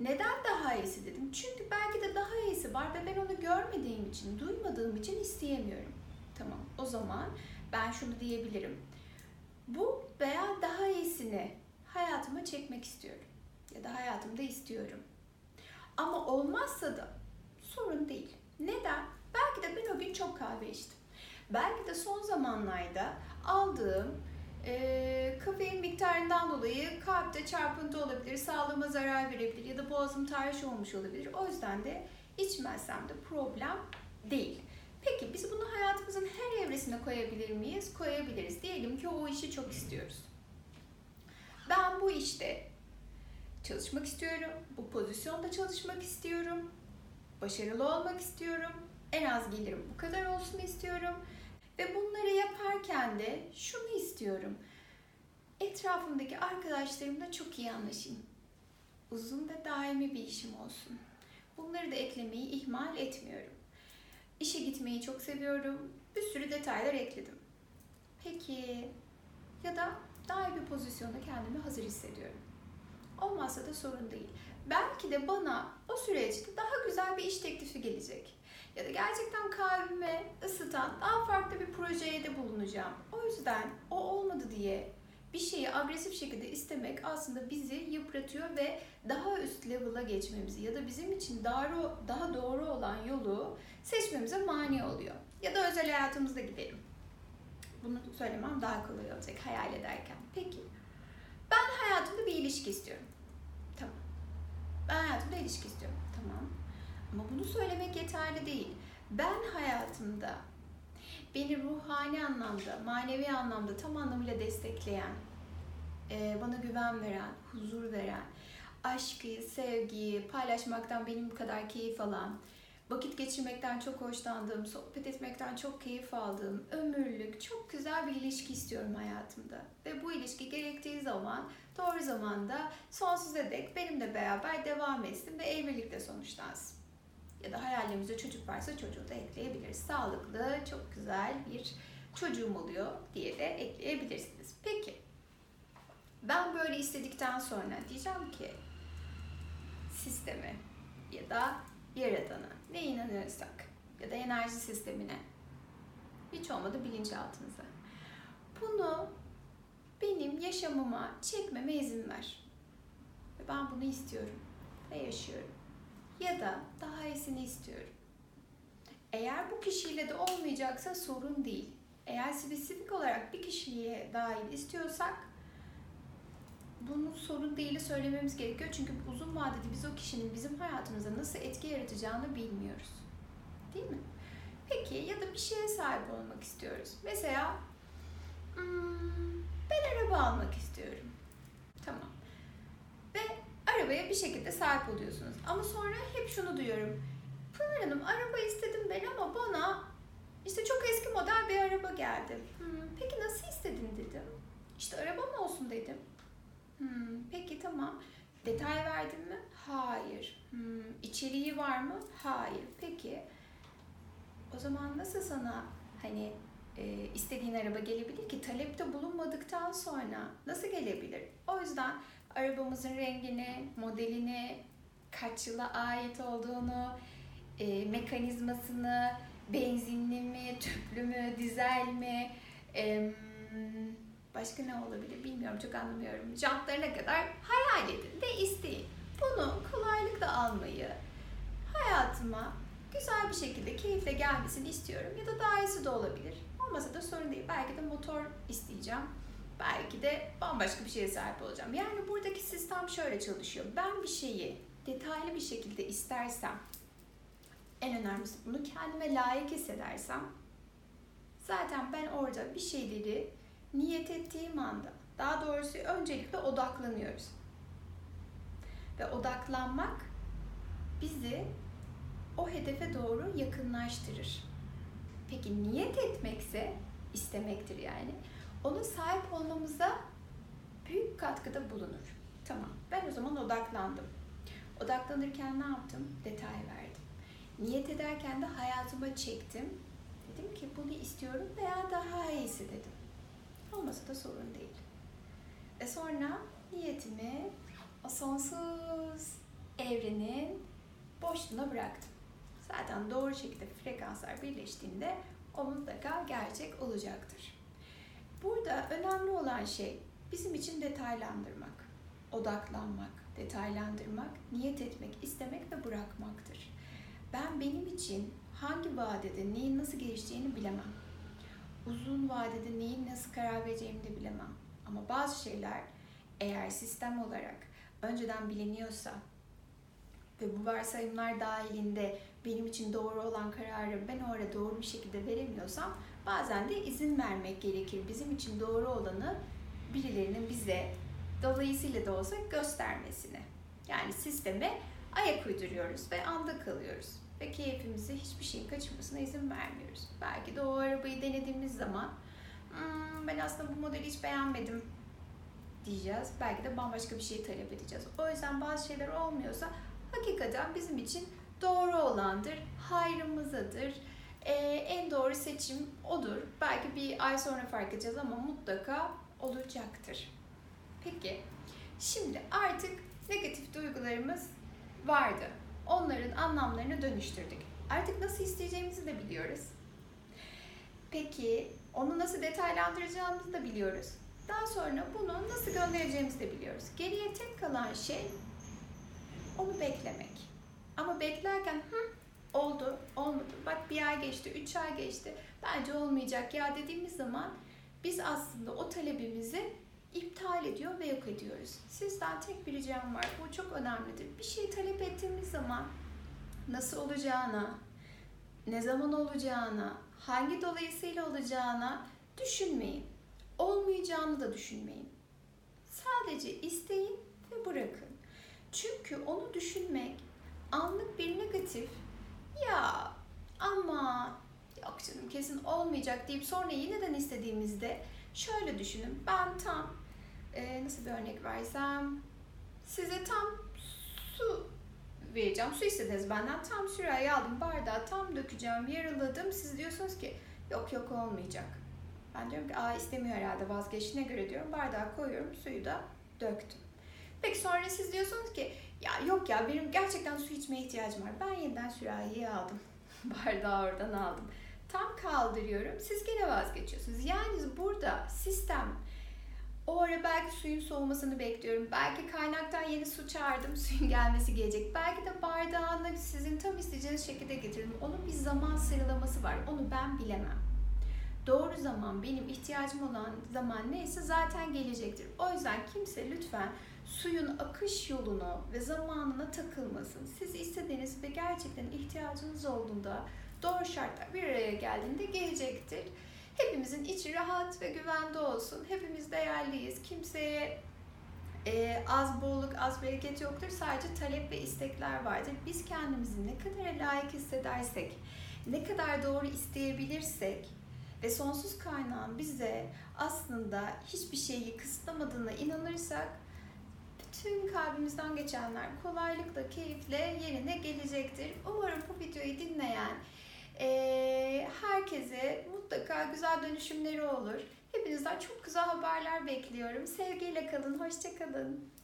Neden daha iyisi dedim. Çünkü belki de daha iyisi var ve ben onu görmediğim için, duymadığım için isteyemiyorum. Tamam o zaman ben şunu diyebilirim. Bu veya daha iyisini hayatıma çekmek istiyorum. Ya da hayatımda istiyorum. Ama olmazsa da sorun değil. Neden? Belki de ben o gün çok kahve içtim. Belki de son zamanlarda aldığım e, kafein miktarından dolayı kalpte çarpıntı olabilir, sağlığıma zarar verebilir ya da boğazım tahriş olmuş olabilir. O yüzden de içmezsem de problem değil. Peki biz bunu hayatımızın her evresine koyabilir miyiz? Koyabiliriz. Diyelim ki o işi çok istiyoruz. Ben bu işte çalışmak istiyorum. Bu pozisyonda çalışmak istiyorum. Başarılı olmak istiyorum. En az gelirim bu kadar olsun istiyorum. Ve bunları yaparken de şunu istiyorum. Etrafımdaki arkadaşlarımla çok iyi anlaşayım. Uzun ve daimi bir işim olsun. Bunları da eklemeyi ihmal etmiyorum. İşe gitmeyi çok seviyorum. Bir sürü detaylar ekledim. Peki ya da daha iyi bir pozisyonda kendimi hazır hissediyorum. Olmazsa da sorun değil. Belki de bana o süreçte daha güzel bir iş teklifi gelecek. Ya da gerçekten kalbime ısıtan daha farklı bir projeye de bulunacağım. O yüzden o olmadı diye bir şeyi agresif şekilde istemek aslında bizi yıpratıyor ve daha üst level'a geçmemizi ya da bizim için daha, daha doğru olan yolu seçmemize mani oluyor. Ya da özel hayatımızda gidelim. Bunu söylemem daha kolay olacak hayal ederken. Peki, ben hayatımda bir ilişki istiyorum. Tamam. Ben hayatımda ilişki istiyorum. Tamam. Ama bunu söylemek yeterli değil. Ben hayatımda beni ruhani anlamda, manevi anlamda tam anlamıyla destekleyen, e, bana güven veren, huzur veren, aşkı, sevgiyi paylaşmaktan benim kadar keyif alan, vakit geçirmekten çok hoşlandığım, sohbet etmekten çok keyif aldığım, ömürlük, çok güzel bir ilişki istiyorum hayatımda. Ve bu ilişki gerektiği zaman, doğru zamanda sonsuza dek benimle beraber devam etsin ve evlilikle sonuçlansın. Ya da hayalimizde çocuk varsa çocuğu da ekleyebiliriz. Sağlıklı, çok güzel bir çocuğum oluyor diye de ekleyebilirsiniz. Peki, ben böyle istedikten sonra diyeceğim ki sisteme ya da yaradana ne inanıyorsak ya da enerji sistemine hiç olmadı bilinçaltınıza. Bunu benim yaşamıma çekmeme izin ver. Ve ben bunu istiyorum ve yaşıyorum. Ya da daha iyisini istiyorum. Eğer bu kişiyle de olmayacaksa sorun değil. Eğer spesifik olarak bir kişiliğe dahil istiyorsak bunun sorun değil söylememiz gerekiyor. Çünkü uzun vadede biz o kişinin bizim hayatımıza nasıl etki yaratacağını bilmiyoruz. Değil mi? Peki ya da bir şeye sahip olmak istiyoruz. Mesela hmm, ben araba almak istiyorum. Tamam. Arabaya bir şekilde sahip oluyorsunuz. Ama sonra hep şunu duyuyorum. Pınar Hanım araba istedim ben ama bana işte çok eski model bir araba geldi. Hmm, peki nasıl istedin dedim. İşte araba mı olsun dedim. Hmm, peki tamam. Detay verdin mi? Hayır. Hmm, içeriği var mı? Hayır. Peki. O zaman nasıl sana hani e, istediğin araba gelebilir ki talepte bulunmadıktan sonra nasıl gelebilir? O yüzden arabamızın rengini, modelini, kaç yıla ait olduğunu, e, mekanizmasını, benzinli mi, tüplü mü, dizel mi, e, Başka ne olabilir bilmiyorum çok anlamıyorum. Jantlarına kadar hayal edin ve isteyin. Bunu kolaylıkla almayı hayatıma güzel bir şekilde keyifle gelmesini istiyorum. Ya da daha iyisi de olabilir. Olmasa da sorun değil. Belki de motor isteyeceğim. Belki de bambaşka bir şeye sahip olacağım. Yani buradaki sistem şöyle çalışıyor. Ben bir şeyi detaylı bir şekilde istersem, en önemlisi bunu kendime layık hissedersem, zaten ben orada bir şeyleri niyet ettiğim anda, daha doğrusu öncelikle odaklanıyoruz. Ve odaklanmak bizi o hedefe doğru yakınlaştırır. Peki niyet etmekse istemektir yani. Ona sahip olmamıza büyük katkıda bulunur. Tamam. Ben o zaman odaklandım. Odaklanırken ne yaptım? Detay verdim. Niyet ederken de hayatıma çektim. Dedim ki bunu istiyorum veya daha iyisi dedim. Olmasa da sorun değil. Ve sonra niyetimi o sonsuz evrenin boşluğuna bıraktım. Zaten doğru şekilde frekanslar birleştiğinde o mutlaka gerçek olacaktır. Burada önemli olan şey bizim için detaylandırmak, odaklanmak, detaylandırmak, niyet etmek, istemek ve bırakmaktır. Ben benim için hangi vadede neyin nasıl gelişeceğini bilemem. Uzun vadede neyin nasıl karar vereceğimi de bilemem. Ama bazı şeyler eğer sistem olarak önceden biliniyorsa ve bu varsayımlar dahilinde benim için doğru olan kararı ben orada doğru bir şekilde veremiyorsam bazen de izin vermek gerekir. Bizim için doğru olanı birilerinin bize dolayısıyla da olsa göstermesini. Yani sisteme ayak uyduruyoruz ve anda kalıyoruz. Ve keyfimizi hiçbir şeyin kaçırmasına izin vermiyoruz. Belki de o arabayı denediğimiz zaman hmm, ben aslında bu modeli hiç beğenmedim diyeceğiz. Belki de bambaşka bir şey talep edeceğiz. O yüzden bazı şeyler olmuyorsa hakikaten bizim için doğru olandır, hayrımızadır. Ee, en doğru seçim odur. Belki bir ay sonra fark edeceğiz ama mutlaka olacaktır. Peki, şimdi artık negatif duygularımız vardı. Onların anlamlarını dönüştürdük. Artık nasıl isteyeceğimizi de biliyoruz. Peki, onu nasıl detaylandıracağımızı da biliyoruz. Daha sonra bunu nasıl göndereceğimizi de biliyoruz. Geriye tek kalan şey onu beklemek. Ama beklerken hı bir ay geçti, üç ay geçti. Bence olmayacak ya dediğimiz zaman biz aslında o talebimizi iptal ediyor ve yok ediyoruz. Sizden tek bir ricam var. Bu çok önemlidir. Bir şey talep ettiğimiz zaman nasıl olacağına, ne zaman olacağına, hangi dolayısıyla olacağına düşünmeyin. Olmayacağını da düşünmeyin. Sadece isteyin ve bırakın. Çünkü onu düşünmek anlık bir negatif ya ama yok canım kesin olmayacak deyip sonra yeniden istediğimizde şöyle düşünün. Ben tam e, nasıl bir örnek versem size tam su vereceğim. Su istediniz benden. Tam sürahi aldım bardağı tam dökeceğim yarıladım. Siz diyorsunuz ki yok yok olmayacak. Ben diyorum ki aa istemiyor herhalde vazgeçtiğine göre diyorum. Bardağı koyuyorum suyu da döktüm. Peki sonra siz diyorsunuz ki ya yok ya benim gerçekten su içmeye ihtiyacım var. Ben yeniden sürahiyi aldım. Bardağı oradan aldım. Tam kaldırıyorum. Siz gene vazgeçiyorsunuz. Yani burada sistem o ara belki suyun soğumasını bekliyorum. Belki kaynaktan yeni su çağırdım. Suyun gelmesi gelecek. Belki de bardağını sizin tam isteyeceğiniz şekilde getirdim. Onun bir zaman sıralaması var. Onu ben bilemem. Doğru zaman benim ihtiyacım olan zaman neyse zaten gelecektir. O yüzden kimse lütfen suyun akış yolunu ve zamanına takılmasın. Siz istediğiniz ve gerçekten ihtiyacınız olduğunda doğru şartlar bir araya geldiğinde gelecektir. Hepimizin içi rahat ve güvende olsun. Hepimiz değerliyiz. Kimseye e, az bolluk, az bereket yoktur. Sadece talep ve istekler vardır. Biz kendimizi ne kadar layık hissedersek, ne kadar doğru isteyebilirsek ve sonsuz kaynağın bize aslında hiçbir şeyi kısıtlamadığına inanırsak bütün kalbimizden geçenler kolaylıkla, keyifle yerine gelecektir. Umarım bu videoyu dinleyen e, herkese mutlaka güzel dönüşümleri olur. Hepinizden çok güzel haberler bekliyorum. Sevgiyle kalın, hoşçakalın.